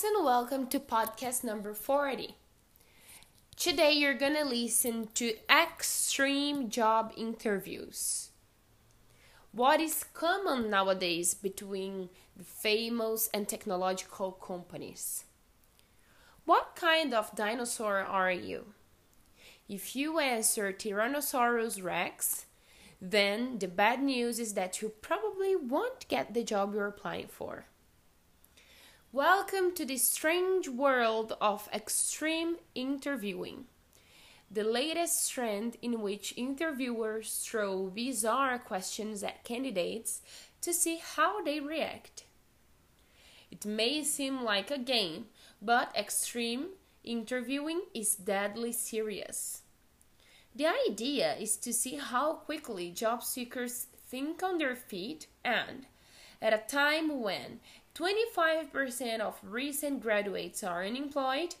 Thanks and welcome to podcast number 40. Today you're gonna listen to extreme job interviews. What is common nowadays between the famous and technological companies? What kind of dinosaur are you? If you answer Tyrannosaurus rex, then the bad news is that you probably won't get the job you're applying for. Welcome to the strange world of extreme interviewing, the latest trend in which interviewers throw bizarre questions at candidates to see how they react. It may seem like a game, but extreme interviewing is deadly serious. The idea is to see how quickly job seekers think on their feet and, at a time when 25% of recent graduates are unemployed,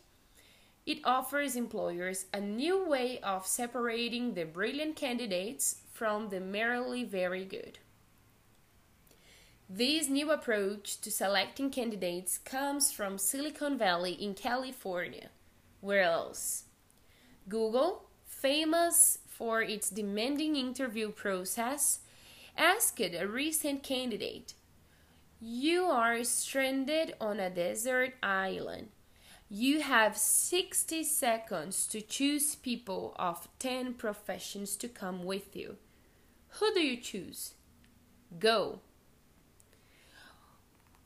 it offers employers a new way of separating the brilliant candidates from the merely very good. This new approach to selecting candidates comes from Silicon Valley in California. Where else? Google, famous for its demanding interview process, asked a recent candidate you are stranded on a desert island. You have 60 seconds to choose people of 10 professions to come with you. Who do you choose? Go.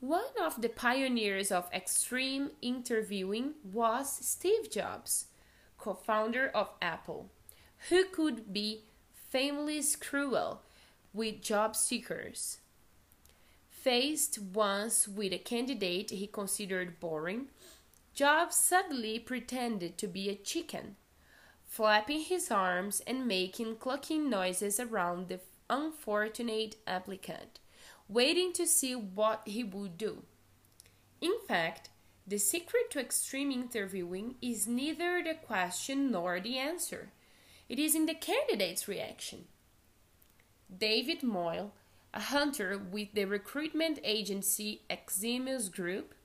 One of the pioneers of extreme interviewing was Steve Jobs, co founder of Apple, who could be famously cruel with job seekers. Faced once with a candidate he considered boring, Jobs suddenly pretended to be a chicken, flapping his arms and making clucking noises around the unfortunate applicant, waiting to see what he would do. In fact, the secret to extreme interviewing is neither the question nor the answer. It is in the candidate's reaction. David Moyle a hunter with the recruitment agency Eximus Group,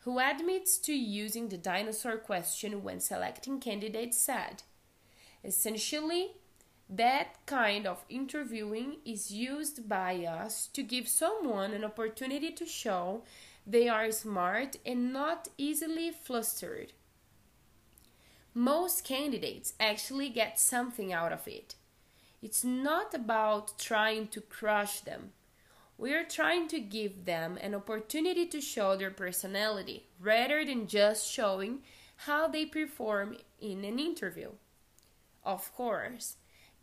who admits to using the dinosaur question when selecting candidates, said essentially, that kind of interviewing is used by us to give someone an opportunity to show they are smart and not easily flustered. Most candidates actually get something out of it. It's not about trying to crush them. We are trying to give them an opportunity to show their personality rather than just showing how they perform in an interview. Of course,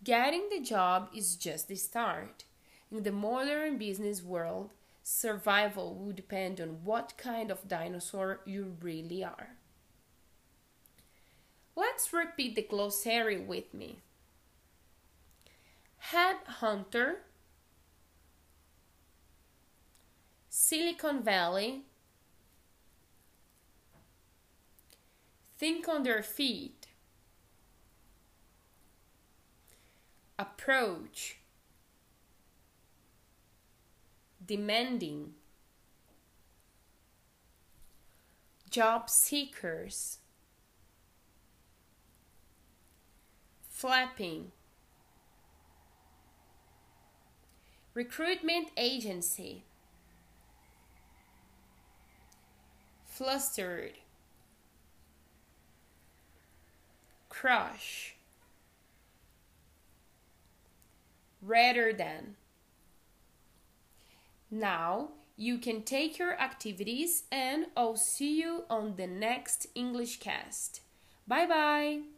getting the job is just the start. In the modern business world, survival will depend on what kind of dinosaur you really are. Let's repeat the glossary with me headhunter, Silicon Valley, think on their feet, approach, demanding, job seekers, flapping. Recruitment agency. Flustered. Crush. Rather than. Now you can take your activities and I'll see you on the next English cast. Bye bye.